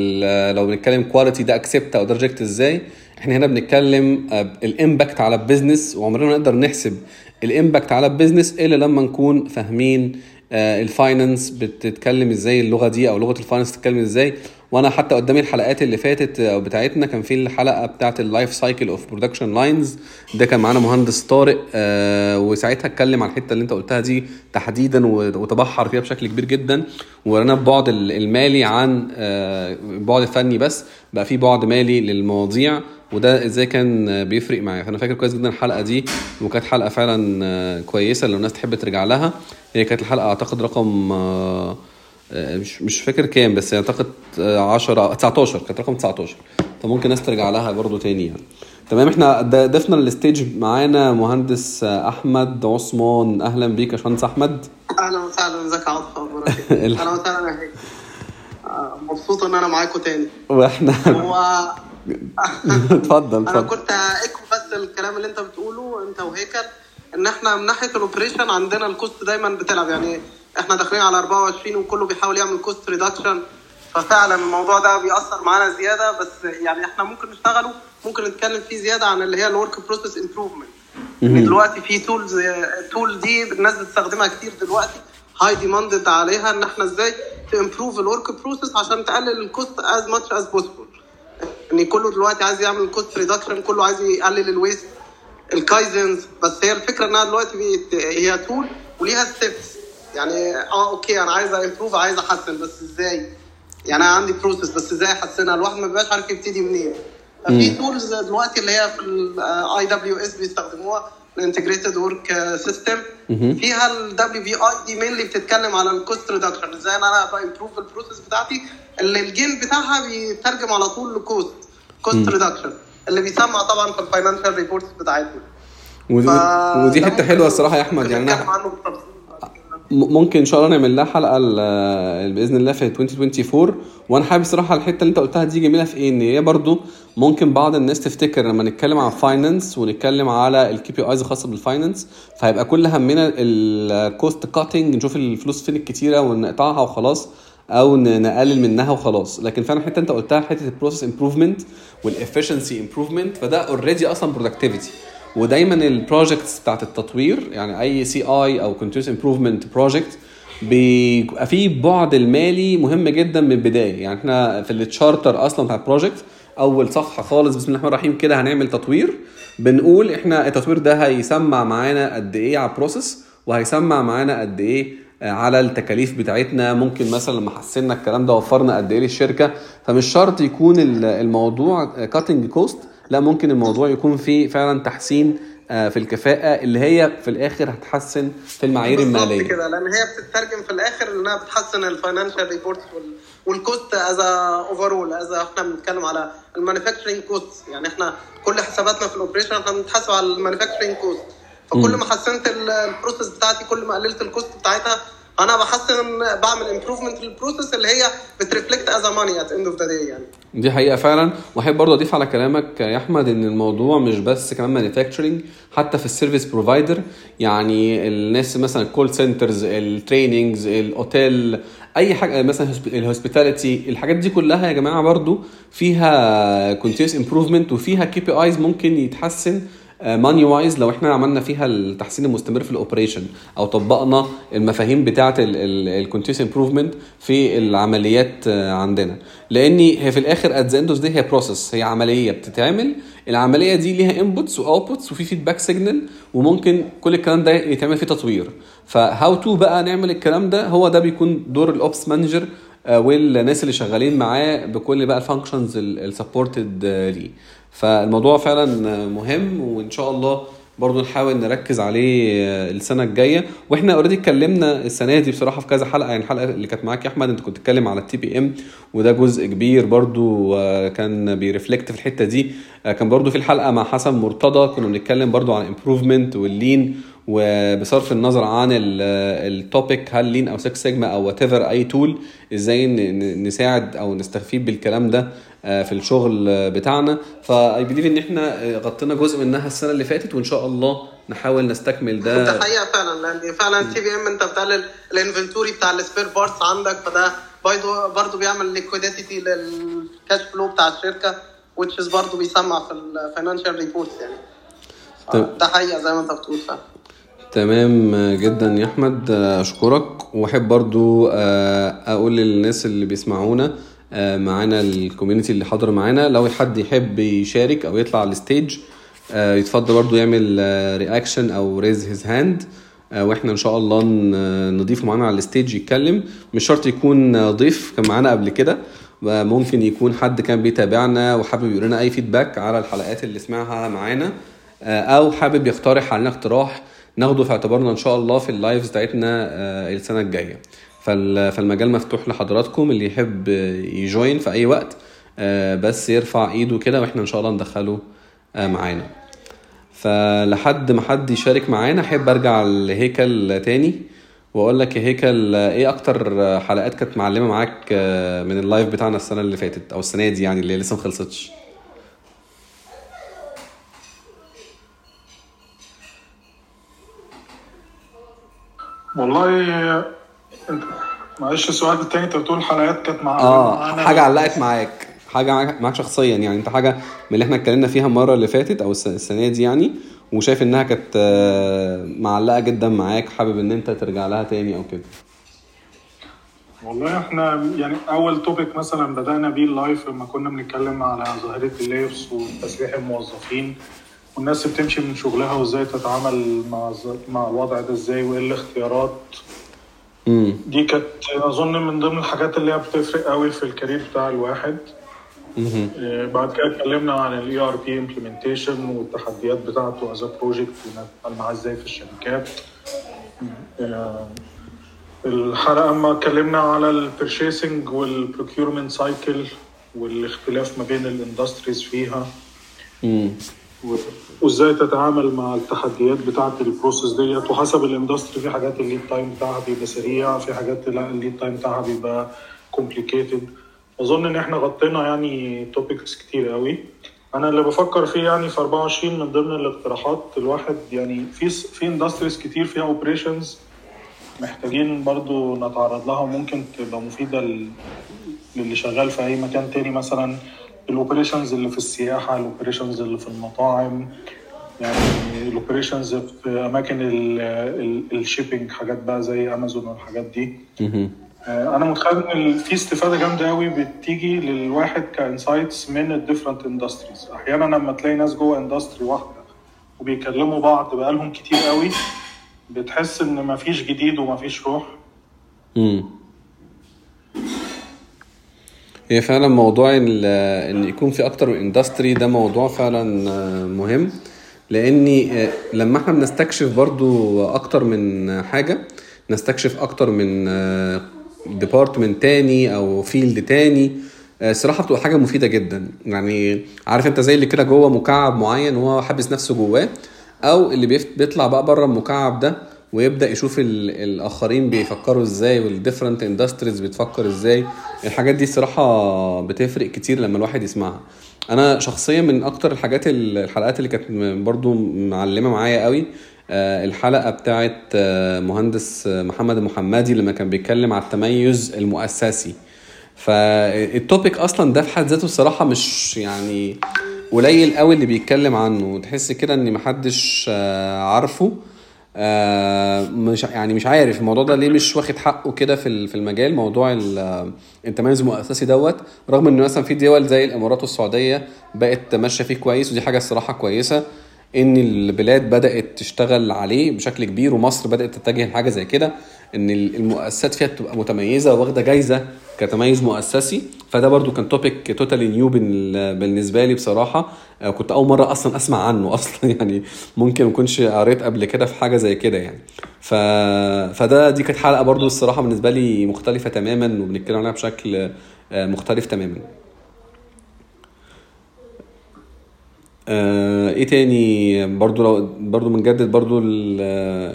لو بنتكلم quality ده accept أو ده إزاي. إحنا هنا بنتكلم ال impact على ال business وعمرنا ما نقدر نحسب ال impact على ال business إلا لما نكون فاهمين ال finance بتتكلم إزاي اللغة دي أو لغة ال finance بتتكلم إزاي. وأنا حتى قدامي الحلقات اللي فاتت أو بتاعتنا كان في الحلقة بتاعه ال life cycle of production lines ده كان معانا مهندس طارق آه وساعتها اتكلم عن الحتة اللي أنت قلتها دي تحديدا وتبحر فيها بشكل كبير جدا. ورانا البعد المالي عن آه البعد الفني بس بقى في بعد مالي للمواضيع. وده إزاي كان بيفرق معايا. فأنا فاكر كويس جدا الحلقة دي وكانت حلقة فعلا كويسة لو الناس تحب ترجع لها. هي كانت الحلقة أعتقد رقم مش مش فاكر كام بس أعتقد 10 19 كانت رقم 19 فممكن الناس ترجع لها برضو تاني يعني. تمام إحنا ضفنا الستيج معانا مهندس أحمد عثمان. أهلا بيك يا باشمهندس أحمد. أهلا وسهلا إزيك يا عاطف؟ أخبارك أهلا وسهلا مبسوط إن أنا معاكم تاني. وإحنا هو اتفضل أنا كنت ايكو بس الكلام اللي أنت بتقوله أنت وهيكل إن إحنا من ناحية ال operation عندنا ال cost دايما بتلعب. يعني إحنا داخلين على 24 وكله بيحاول يعمل cost reduction ففعلا الموضوع ده بيأثر معانا زيادة بس يعني إحنا ممكن نشتغله ممكن نتكلم فيه زيادة عن اللي هي ال work process improvement دلوقتي في tools ال tool دي الناس بتستخدمها كتير دلوقتي high demanded عليها إن إحنا إزاي ت improve ال work process عشان تقلل ال cost as much as possible إن كله دلوقتي عايز يعمل cost reduction كله عايز يقلل ال waste ال kaizens بس هي الفكرة إنها دلوقتي هي tool وليها steps يعني آه okay أنا عايز improve عايز أحسن بس إزاي؟ يعني أنا عندي process بس إزاي أحسنها؟ الواحد ما بيبقاش عارف يبتدي منين. في tools دلوقتي اللي هي في ال IWS بيستخدموها. ال integrated work system فيها ال WVA دي main اللي بتتكلم على ال cost reduction إزاي أنا أبقى improve ال process بتاعتي؟ اللي ال gain بتاعها بيترجم على طول ل cost cost reduction اللي بيسمع طبعا في ال financial reports بتاعتنا ودي, ف... ودي حتة حلوة الصراحة يا أحمد يعني أنا ممكن إن شاء الله نعمل لها حلقة بإذن الله في 2024 وأنا حابب الصراحة الحتة اللي أنت قلتها دي جميلة في إيه؟ إن هي برضو ممكن بعض الناس تفتكر لما نتكلم عن finance ونتكلم على ال KPIs الخاصه بالفاينانس فهيبقى كل همنا ال cost cutting نشوف الفلوس فين الكتيرة ونقطعها وخلاص أو نقلل منها وخلاص. لكن فعلا حتى أنت قلتها حتة ال process improvement وال efficiency improvement فده already أصلا productivity ودايما ال projects بتاعت التطوير يعني أي CI أو continuous improvement project بيبقى فيه بعد المالي مهم جدا من البداية. يعني إحنا في التشارتر أصلا بتاع ال project أول صفحة خالص. بسم الله الرحمن الرحيم. كده هنعمل تطوير. بنقول إحنا التطوير ده هيسمع معانا قد إيه على ال process وهيسمع معانا قد إيه على التكاليف بتاعتنا. ممكن مثلا لما حسنا الكلام ده وفرنا قد إيه للشركة فمش شرط يكون ال- الموضوع cutting cost لا ممكن الموضوع يكون فيه فعلا تحسين في الكفاءة اللي هي في الآخر هتحسن في المعايير بالظبط المالية. كده لأن هي بتترجم في الآخر إنها بتحسن ال financial reports وال cost as overall as إحنا بنتكلم على ال manufacturing cost يعني إحنا كل حساباتنا في ال operation إحنا بنتحاسب على ال manufacturing cost فكل ما حسنت ال- ال process بتاعتي كل ما قللت ال cost بتاعتها أنا بحسن بعمل improvement لل process اللي هي بت reflect as money at end of the day يعني. دي حقيقة فعلا. وأحب برضه أضيف على كلامك يا أحمد إن الموضوع مش بس كمان manufacturing حتى في ال service provider يعني الناس مثلا ال call centers ال trainings الاوتيل أي حاجة مثلا ال hospitality الحاجات دي كلها يا جماعة برضو فيها continuous improvement وفيها KPIs ممكن يتحسن money wise لو إحنا عملنا فيها التحسين المستمر في ال operation أو طبقنا المفاهيم بتاعة ال continuous improvement في العمليات آه، عندنا. لأن هي في الآخر at the day هي process هي عملية بتتعمل. العملية دي ليها inputs و outputs وفي feedback signal وممكن كل الكلام ده يتعمل فيه تطوير. ف how to بقى نعمل الكلام ده؟ هو ده بيكون دور ال ops manager والناس اللي شغالين معاه بكل بقى ال functions ال supported ليه. فالموضوع فعلا مهم وإن شاء الله برضو نحاول نركز عليه السنة الجاية. وإحنا already اتكلمنا السنة دي بصراحة في كذا حلقة. يعني الحلقة اللي كانت معاك يا أحمد أنت كنت بتتكلم على ال TPM وده جزء كبير برضو آه، كان بي reflect في الحتة دي. آه، كان برضو في الحلقة مع حسن مرتضى. كنا بنتكلم برضو عن improvement وال lean وبصرف النظر عن ال topic هل lean أو 6 سيجما أو whatever أي tool إزاي نساعد أو نستفيد بالكلام ده آه، في الشغل آه، بتاعنا. ف I believe إن إحنا آه، غطينا جزء منها السنة اللي فاتت وإن شاء الله نحاول نستكمل ده. ده حقيقة فعلا لأن فعلا ال TPM أنت بتقلل ال inventory بتاع ال spare parts عندك فده برضه برضه بيعمل liquidity لل cash flow بتاع الشركة which is برضه بيسمع في ال financial reports يعني. طيب. ده حقيقة زي ما أنت بتقول فعلا. تمام جدا يا أحمد. أشكرك. وأحب برضو آه، أقول للناس اللي بيسمعونا آه، معانا ال community اللي حاضر معانا لو حد يحب يشارك أو يطلع على ال stage آه، يتفضل برضو يعمل reaction أو raise his hand وإحنا إن شاء الله ن- نضيفه معانا على ال stage يتكلم. مش شرط يكون ضيف كان معانا قبل كده. ممكن يكون حد كان بيتابعنا وحابب يقول لنا أي feedback على الحلقات اللي سمعها معانا. أو حابب يقترح علينا اقتراح ناخده في اعتبارنا إن شاء الله في ال lives بتاعتنا آه، السنة الجاية. فال- فالمجال مفتوح لحضراتكم اللي يحب ي join في أي وقت آه، بس يرفع إيده كده وإحنا إن شاء الله ندخله آه، معانا. فلحد ما حد يشارك معانا أحب أرجع لهيكل تاني وأقول لك يا هيكل إيه أكتر حلقات كانت معلمة معاك من اللايف بتاعنا السنة اللي فاتت أو السنة دي يعني اللي لسه ما خلصتش؟ والله معلش السؤال التاني انت بتقول حلقات كانت مع آه حاجة علقت معاك. حاجة معاك شخصيا يعني. انت حاجة من اللي إحنا اتكلمنا فيها المرة اللي فاتت أو الس- السنة دي يعني وشايف إنها كانت آه، معلمة جدا معاك حابب إن أنت ترجع لها تاني أو كده. والله إحنا يعني أول topic مثلا بدأنا بيه ال live لما كنا بنتكلم على ظاهرة ال layoffs وتسريح الموظفين. والناس بتمشي من شغلها وازاي تتعامل مع مع الوضع ده إزاي وايه الاختيارات. امم دي كانت أظن من ضمن الحاجات اللي هي بتفرق قوي في ال career بتاع الواحد. مهم. آه، بعد كده اتكلمنا عن ال ERP implementation والتحديات بتاعته as project ونتعامل معاه إزاي في الشركات. آه، الحلقة اما اتكلمنا على ال purchasing وال procurement cycle والاختلاف ما بين ال industries فيها. و- وازاي تتعامل مع التحديات بتاعة ال process ديت؟ وحسب ال industry في حاجات ال lead time بتاعها بيبقى سريع في حاجات لا ال lead time بتاعها بيبقى complicated أظن إن إحنا غطينا يعني topics كتير قوي. أنا اللي بفكر فيه يعني في 24 من ضمن الاقتراحات الواحد يعني في في industries كتير فيها operations محتاجين برضو نتعرض لها وممكن تبقى مفيدة لل- للي شغال في أي مكان تاني مثلا. ال operations اللي في السياحة ال operations اللي في المطاعم يعني ال operations في أماكن ال shipping حاجات بقى زي أمازون والحاجات دي. آه، أنا متخيل إن في استفادة جامدة قوي بتيجي للواحد ك insights من ال different industries أحيانا لما تلاقي ناس جوه industry واحدة وبيكلموا بعض بقالهم كتير قوي بتحس إن مفيش جديد ومفيش روح. هي فعلا موضوع إن يكون في أكتر من industry ده موضوع فعلا آه، مهم. لأني آه، لما إحنا بنستكشف برضو أكتر من حاجة نستكشف أكتر من department تاني أو field تاني آه، صراحة بتبقى حاجة مفيدة جدا. يعني عارف أنت زي اللي كده جوه مكعب معين وهو حابس نفسه جواه أو اللي بيطلع بقى بره المكعب ده ويبدأ يشوف ال- الآخرين بيفكروا إزاي وال different industries بتفكر إزاي. الحاجات دي صراحة بتفرق كتير لما الواحد يسمعها. أنا شخصيا من أكتر الحاجات ال- الحلقات اللي كانت برضو معلمة معايا قوي آه، الحلقة بتاعت آه، مهندس آه، محمد المحمدي لما كان بيتكلم على التميز المؤسسي. فالتوبيك أصلا ده في حد ذاته الصراحة مش يعني قليل قوي اللي بيتكلم عنه. تحس كده إن محدش عارفه. آه، مش يعني مش عارف. الموضوع ده ليه مش واخد حقه كده في في المجال؟ موضوع ال- آه، التميز المؤسسي دوت رغم إن مثلا في دول زي الإمارات والسعودية بقت ماشية فيه كويس ودي حاجة الصراحة كويسة. إن البلاد بدأت تشتغل عليه بشكل كبير ومصر بدأت تتجه لحاجة زي كده إن المؤسسات فيها تبقى متميزة واخدة جايزة كتميز مؤسسي. فده برضو كان topic totally new بالنسبة لي بصراحة. آه، كنت أول مرة أصلا أسمع عنه أصلا. يعني ممكن ما كنتش قريت قبل كده في حاجة زي كده يعني. ف... فده دي كانت حلقة برضو الصراحة بالنسبة لي مختلفة تماما وبنتكلم عليها بشكل آه، مختلف تماما. آه، إيه تاني؟ برضو لو برضو بنجدد برضو ال-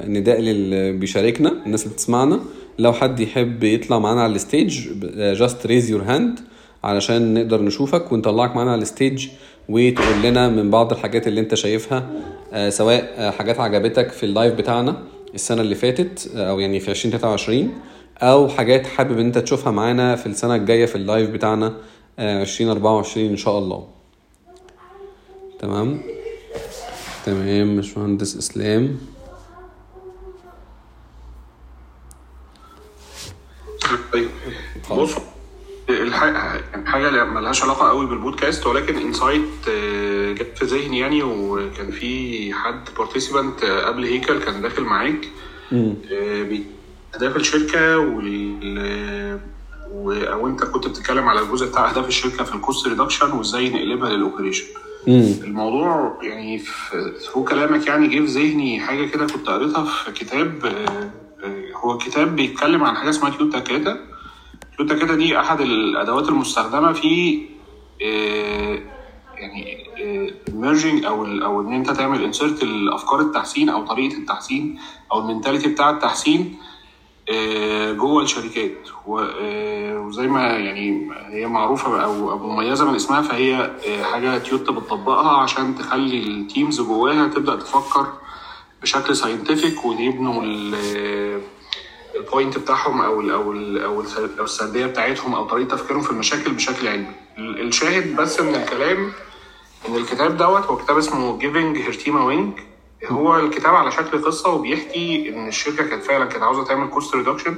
النداء للي بيشاركنا الناس اللي بتسمعنا. لو حد يحب يطلع معانا على ال stage just raise your hand علشان نقدر نشوفك ونطلعك معانا على ال stage وتقول لنا من بعض الحاجات اللي انت شايفها آه، سواء آه، حاجات عجبتك في ال live بتاعنا السنة اللي فاتت أو يعني في 2023 أو حاجات حابب إن أنت تشوفها معانا في السنة الجاية في ال live بتاعنا آه، 2024 إن شاء الله. تمام؟ تمام باشمهندس إسلام. طيب بص الحاجة حاجة اللي ملهاش علاقة قوي بالبودكاست ولكن insight جت في ذهني يعني وكان في حد participant قبل هيكل كان داخل معاك. آه، اهداف الشركة وال أو أنت كنت بتتكلم على الجزء بتاع أهداف الشركة في ال cost reduction وإزاي نقلبها لل operation الموضوع يعني في كلامك يعني جه في ذهني حاجة كده كنت قريتها في كتاب آه، آه، هو كتاب بيتكلم عن حاجة اسمها تويوتا كاتا تويوتا كاتا دي أحد الأدوات المستخدمة في آه، يعني merging أو ال- أو إن أنت تعمل insert الأفكار التحسين أو طريقة التحسين أو ال mentality بتاع التحسين. آه، جوه الشركات آه، وزي ما يعني هي معروفة أو مميزة من اسمها فهي آه، حاجة تويوتا بتطبقها عشان تخلي ال teams جواها تبدأ تفكر بشكل scientific ويبنوا ال- ال point بتاعهم أو ال أو ال أو السرديه بتاعتهم أو طريقة تفكيرهم في المشاكل بشكل علمي. ال- الشاهد بس من الكلام إن الكتاب دوت هو كتاب اسمه Giving Her Team Wings هو الكتاب على شكل قصة وبيحكي إن الشركة كانت فعلا كانت عاوزة تعمل cost reduction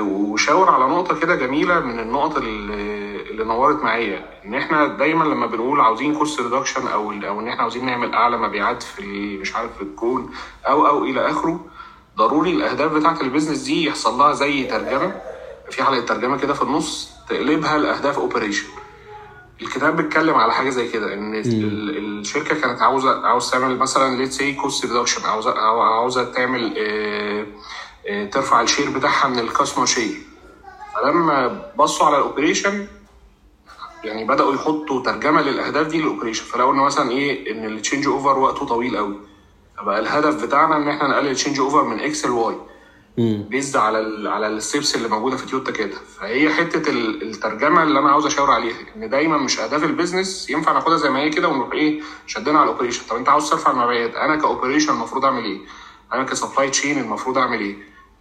وشاور على نقطة كده جميلة من النقط اللي, اللي نورت معايا. إن إحنا دايما لما بنقول عاوزين cost reduction أو أو إن إحنا عاوزين نعمل أعلى مبيعات في مش عارف في الكون أو أو إلى آخره ضروري الأهداف بتاعت ال business دي يحصل لها زي ترجمة. في حلقة ترجمة كده في النص تقلبها لأهداف operation الكتاب بيتكلم على حاجة زي كده إن ال- الشركة كانت عاوزة عاوز تعمل مثلا let's say cost reduction عاوزة عاو- عاوزة تعمل آه، آه، ترفع ال share بتاعها من ال customer share فلما بصوا على ال operation يعني بدأوا يحطوا ترجمة للأهداف دي لل operation فلقوا إن مثلا إيه إن ال changeover وقته طويل قوي فبقى الهدف بتاعنا إن إحنا نقلل ال changeover من X ل Y. based على ال على ال steps اللي موجودة في تويوتا كده. فهي حتة ال- الترجمة اللي أنا عاوز أشاور عليها إن دايما مش أهداف ال business ينفع ناخدها زي ما هي كده ونروح إيه شدنا على ال operation. طب أنت عاوز ترفع المبيعات أنا ك operation المفروض أعمل إيه؟ أنا ك supply chain المفروض أعمل إيه؟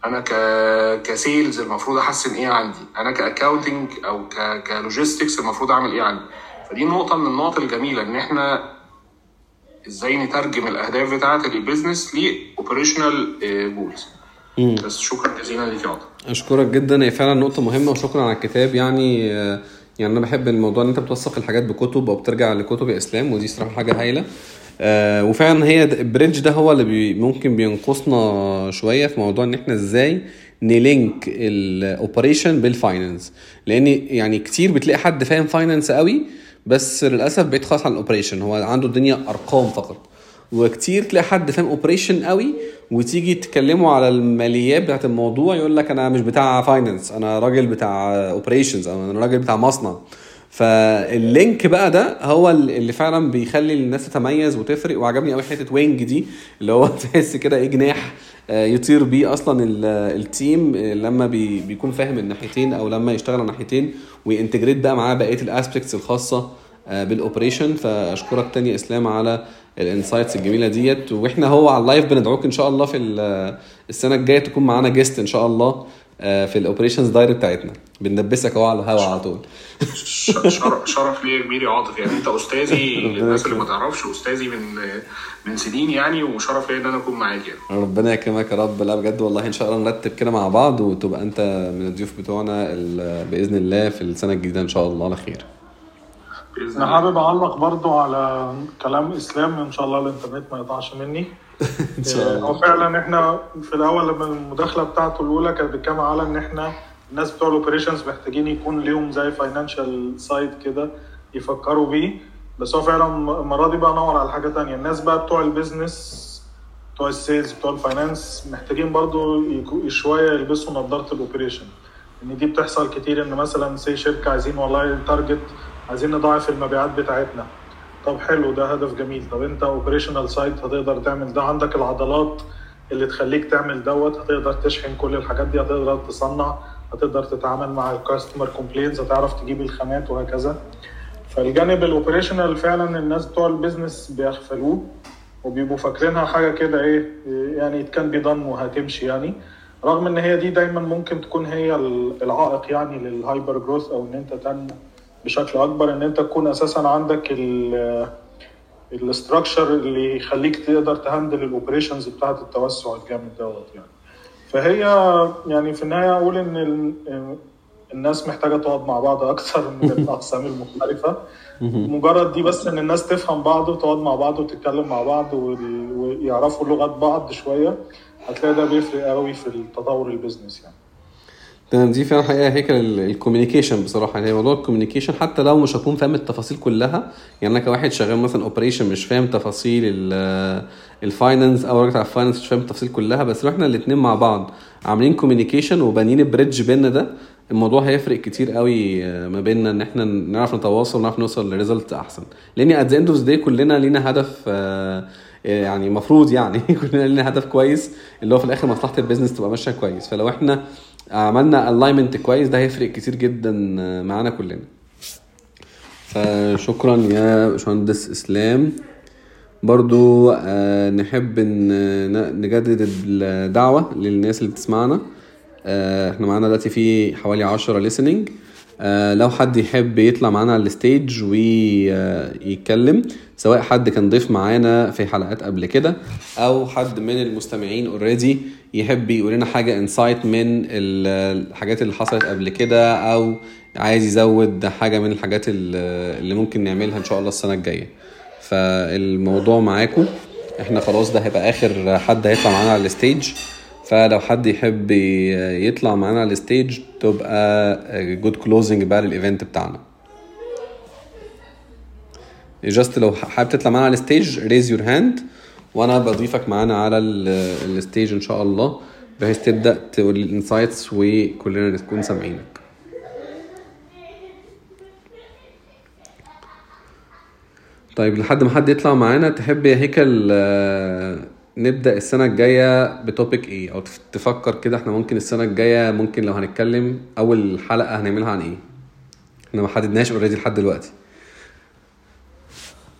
أنا ك ك sales المفروض أحسن إيه عندي؟ أنا ك accounting أو ك ك logistics المفروض أعمل إيه عندي؟ فدي نقطة من النقط الجميلة إن إحنا إزاي نترجم الأهداف بتاعة ال business ل operational goals بس شكرا جزيلا ليك يا أشكرك جدا. هي فعلا نقطة مهمة وشكرا على الكتاب. يعني آه، يعني أنا بحب الموضوع إن أنت بتوثق الحاجات بكتب أو بترجع لكتب يا إسلام ودي صراحة حاجة هايلة. آه، وفعلا هي ال bridge ده هو اللي بي ممكن بينقصنا شوية في موضوع إن إحنا إزاي ن link ال operation بال finance لأن يعني كتير بتلاقي حد فاهم finance قوي بس للأسف بعيد خالص عن ال operation. هو عنده الدنيا أرقام فقط. وكتير تلاقي حد فاهم operation قوي وتيجي تكلمه على الماليات بتاعت الموضوع يقول لك أنا مش بتاع finance أنا راجل بتاع operations أو أنا راجل بتاع مصنع. فال link بقى ده هو اللي فعلا بيخلي الناس تتميز وتفرق. وعجبني قوي حتة wing دي اللي هو تحس كده إيه جناح آه، يطير بيه أصلا ال- ال team آه، لما بي بيكون فاهم الناحيتين أو لما يشتغل على الناحيتين و ينت integrate بقى معاه بقية ال aspects الخاصة آه، بال operation فأشكرك تاني إسلام على ال insights الجميلة ديت. وإحنا هو على ال live بندعوك إن شاء الله في ال- السنة الجاية تكون معانا guest إن شاء الله آه، في ال Operations Diary بتاعتنا. بندبسك أهو على الهوا على طول. شرف شرف ليا كبير يا عاطف. يعني أنت أستاذي للناس اللي ما تعرفش أستاذي من من سنين يعني. وشرف ليا إن أنا أكون معاك يعني. ربنا يكرمك يا رب. لا بجد والله إن شاء الله نرتب كده مع بعض وتبقى أنت من الضيوف بتوعنا بإذن الله في السنة الجديدة إن شاء الله على خير. بإذن أنا حابب أعلق برضو على كلام إسلام إن شاء الله الإنترنت ما يقطعش مني. إن شاء الله. هو فعلا إحنا في الأول لما المداخلة بتاعته الأولى كانت بتتكلم على إن إحنا الناس بتوع ال operations محتاجين يكون ليهم زي financial side كده يفكروا بيه. بس هو فعلا المرة دي بقى نور على حاجة تانية. الناس بقى بتوع ال business بتوع ال sales بتوع ال finance محتاجين برضو شوية يلبسوا نظارة ال operation إن دي بتحصل كتير إن مثلا say شركة عايزين والله target عايزين نضاعف المبيعات بتاعتنا. طب حلو ده هدف جميل. طب انت operational side هتقدر تعمل ده. عندك العضلات اللي تخليك تعمل دوت هتقدر تشحن كل الحاجات دي هتقدر تصنع هتقدر تتعامل مع ال customer complaints هتعرف تجيب الخامات وهكذا. فالجانب ال operational فعلا الناس بتوع ال business بيغفلوه وبيبقوا فاكرينها حاجة كده إيه يعني كان بيضن وهتمشي يعني. رغم إن هي دي دايما ممكن تكون هي العائق يعني لل hyper growth أو إن أنت تنمو. بشكل أكبر إن أنت تكون أساسا عندك ال structure اللي يخليك تقدر ت handle ال operations بتاعة التوسع الجامد دوت يعني. فهي يعني في النهاية أقول إن ال- الناس محتاجة تقعد مع بعض أكثر من الأقسام المختلفة. مجرد دي بس إن الناس تفهم بعض وتقعد مع بعض وتتكلم مع بعض ويعرفوا لغات بعض شوية هتلاقي ده بيفرق قوي في التطور ال business يعني. تمام دي فعلا حقيقة هي كل ال communication بصراحة يعني موضوع ال communication حتى لو مش هكون فاهم التفاصيل كلها يعني أنا كواحد شغال مثلا operation مش فاهم تفاصيل ال finance أو راجل على ال finance مش فاهم التفاصيل كلها بس لو إحنا الاثنين مع بعض عاملين communication وبانيين ال bridge بينا ده الموضوع هيفرق كتير قوي آه، ما بيننا إن إحنا نعرف نتواصل ونعرف نوصل ل result أحسن. لأن at the end of day كلنا لينا هدف آه، يعني المفروض يعني كلنا لينا هدف كويس اللي هو في الآخر مصلحة ال business تبقى ماشية كويس. فلو إحنا عملنا alignment كويس ده هيفرق كتير جدا معانا كلنا. فشكرا يا باشمهندس إسلام. برضو آه، نحب إن ن- نجدد الدعوة للناس اللي بتسمعنا. آه، إحنا معانا دلوقتي في حوالي عشرة آه، لو حد يحب يطلع معانا على ال stage ويتكلم سواء حد كان ضيف معانا في حلقات قبل كده أو حد من المستمعين already يحب يقول لنا حاجة insight من ال- الحاجات اللي حصلت قبل كده أو عايز يزود حاجة من الحاجات اللي ممكن نعملها إن شاء الله السنة الجاية. فالموضوع معاكم. إحنا خلاص ده هيبقى آخر حد هيطلع معانا على ال stage. فلو حد يحب يطلع معانا على ال stage تبقى good closing بقى لل event بتاعنا. just لو حابب تطلع معانا على ال stage raise your hand وأنا بضيفك معانا على ال- ال stage ان شاء الله بحيث تبدأ تقول ال insights وكلنا نكون سامعينك. طيب لحد ما حد يطلع معانا تحب يا هيكل آه، نبدأ السنة الجاية ب topic إيه؟ أو تف- تفكر كده إحنا ممكن السنة الجاية ممكن لو هنتكلم أول حلقة هنعملها عن إيه؟ إحنا ما حددناش already لحد دلوقتي.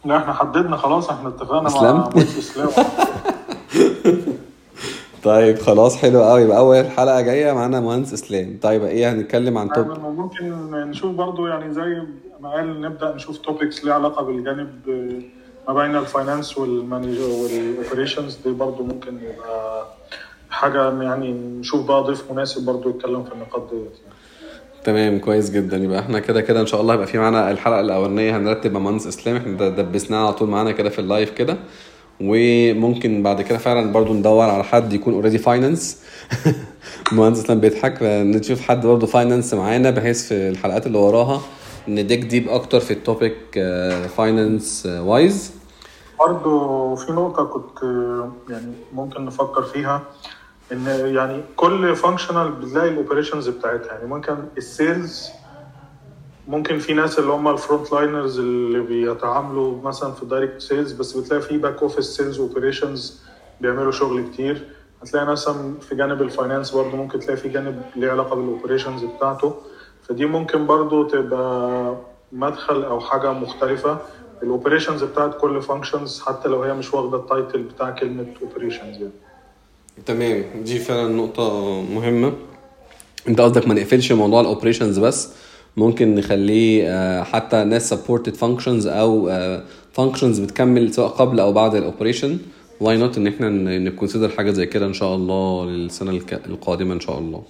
لا إحنا حددنا خلاص إحنا اتفقنا اسلام؟ مع اسلام طيب خلاص حلو قوي. يبقى أول حلقة جاية معانا مهندس إسلام. طيب إيه هنتكلم عن topic أيمن، وممكن نشوف برضو يعني زي ما قال نبدأ نشوف topics ليها علاقة بالجانب آه، ما بين ال finance وال manager وال operations دي برضو ممكن يبقى حاجة يعني نشوف بقى ضيف مناسب برضو يتكلم في النقاط ديت. يعني. تمام كويس جدا. يبقى إحنا كده كده إن شاء الله يبقى في معانا الحلقة الأولانية هنرتب مهندس اسلام إحنا دبسناها على طول معانا كده في ال live كده. وممكن بعد كده فعلا برضو ندور على حد يكون already finance مهندس إسلام بيضحك نشوف حد برضو finance معانا بحيث في الحلقات اللي وراها ن dig deep أكتر في ال topic finance wise برضه في نقطة كنت آه، يعني ممكن نفكر فيها. إن يعني كل functional بتلاقي ال operations بتاعتها. يعني ممكن ال sales ممكن في ناس اللي هم ال front liners اللي بيتعاملوا مثلا في ال direct sales بس بتلاقي في back office sales operations بيعملوا شغل كتير. هتلاقي مثلا في جانب ال finance برضه ممكن تلاقي في جانب ليه علاقة بال operations بتاعته. فدي ممكن برضه تبقى مدخل أو حاجة مختلفة. ال operations بتاعت كل functions حتى لو هي مش واخدة ال title بتاع كلمة operations يعني. تمام. دي فعلا نقطة مهمة. انت قصدك ما نقفلش موضوع ال operations بس ممكن نخليه آه، حتى ناس supported functions أو functions بتكمل سواء قبل أو بعد ال operation why not إن إحنا ن consider حاجة زي كده إن شاء الله للسنة الك- القادمة إن شاء الله.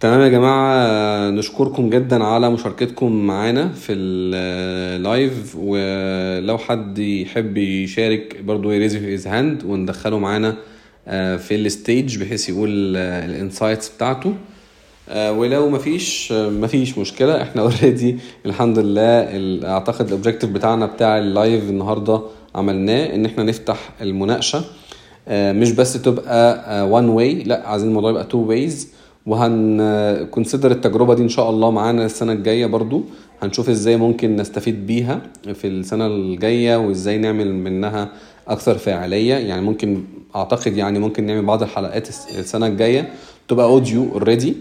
تمام يا جماعة آه، نشكركم جدا على مشاركتكم معانا في ال live ولو حد يحب يشارك برضو ي raise his hand وندخله معانا آه، في ال stage بحيث يقول ال insights بتاعته. آه، ولو مفيش آه، مفيش مشكلة. إحنا already الحمد لله أعتقد ال objective بتاعنا بتاع ال live النهاردة عملناه إن إحنا نفتح المناقشة. آه، مش بس تبقى one way لا عايزين الموضوع يبقى two ways وهن consider التجربة دي إن شاء الله معانا السنة الجاية برضو. هنشوف إزاي ممكن نستفيد بيها في السنة الجاية وإزاي نعمل منها أكثر فاعلية. يعني ممكن أعتقد يعني ممكن نعمل بعض الحلقات الس- السنة الجاية تبقى audio already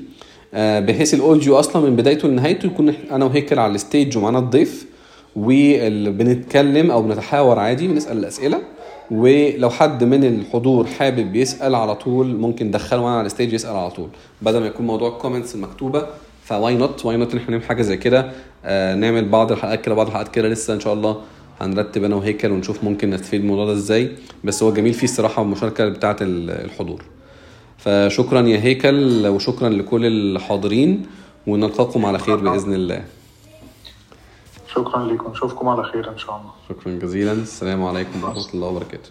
بحيث ال audio أصلا من بدايته لنهايته يكون أنا وهيكل على ال stage ومعانا الضيف وبنتكلم أو بنتحاور عادي بنسأل الأسئلة. ولو حد من الحضور حابب يسأل على طول ممكن ندخله معانا على ال stage يسأل على طول. بدل ما يكون موضوع ال comments المكتوبه ف why not why not إن إحنا نعمل حاجة زي كده؟ آه نعمل بعض الحلقات كده بعض الحلقات كده لسه إن شاء الله هنرتب أنا وهيكل ونشوف ممكن نستفيد من الموضوع ده إزاي. بس هو جميل فيه الصراحة المشاركة بتاعة ال- الحضور. فشكرا يا هيكل وشكرا لكل الحاضرين ونلقاكم على خير بإذن الله. شكرا لكم. نشوفكم على خير إن شاء الله. شكرا جزيلا. السلام عليكم ورحمة الله وبركاته.